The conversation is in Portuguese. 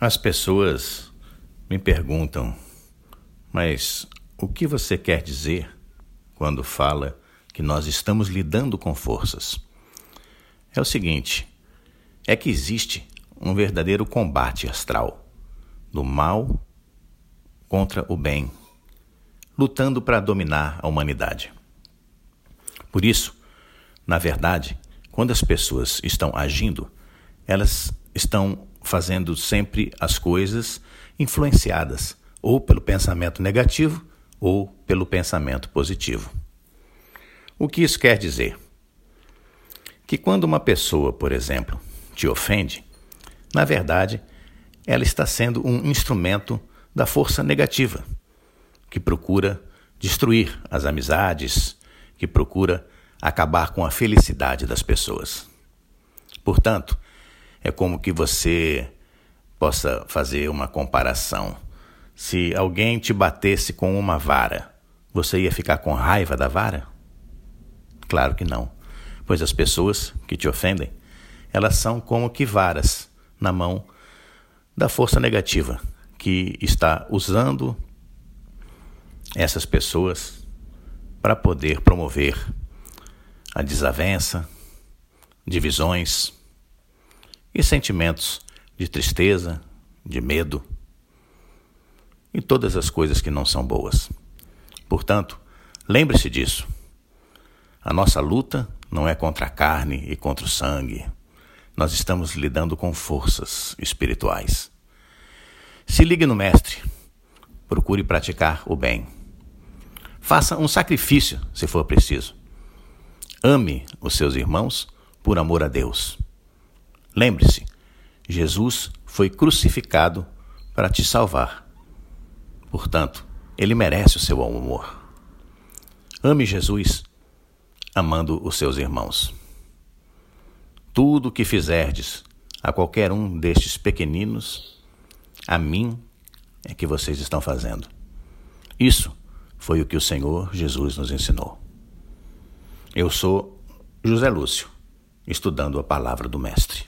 As pessoas me perguntam, mas o que você quer dizer quando fala que nós estamos lidando com forças? É o seguinte: é que existe um verdadeiro combate astral do mal contra o bem, lutando para dominar a humanidade. Por isso, na verdade, quando as pessoas estão agindo, elas estão fazendo sempre as coisas influenciadas ou pelo pensamento negativo ou pelo pensamento positivo. O que isso quer dizer? Que quando uma pessoa, por exemplo, te ofende, na verdade, ela está sendo um instrumento da força negativa, que procura destruir as amizades, que procura acabar com a felicidade das pessoas. Portanto, é como que você possa fazer uma comparação. Se alguém te batesse com uma vara, você ia ficar com raiva da vara? Claro que não, pois as pessoas que te ofendem, elas são como que varas na mão da força negativa que está usando essas pessoas para poder promover a desavença, divisões, e sentimentos de tristeza, de medo e todas as coisas que não são boas. Portanto, lembre-se disso. A nossa luta não é contra a carne e contra o sangue. Nós estamos lidando com forças espirituais. Se ligue no Mestre. Procure praticar o bem. Faça um sacrifício, se for preciso. Ame os seus irmãos por amor a Deus. Lembre-se, Jesus foi crucificado para te salvar. Portanto, ele merece o seu amor. Ame Jesus, amando os seus irmãos. Tudo o que fizerdes a qualquer um destes pequeninos, a mim é que vocês estão fazendo. Isso foi o que o Senhor Jesus nos ensinou. Eu sou José Lúcio, estudando a palavra do Mestre.